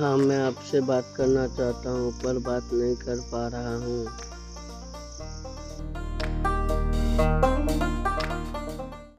हाँ मैं आपसे बात करना चाहता हूँ पर बात नहीं कर पा रहा हूँ।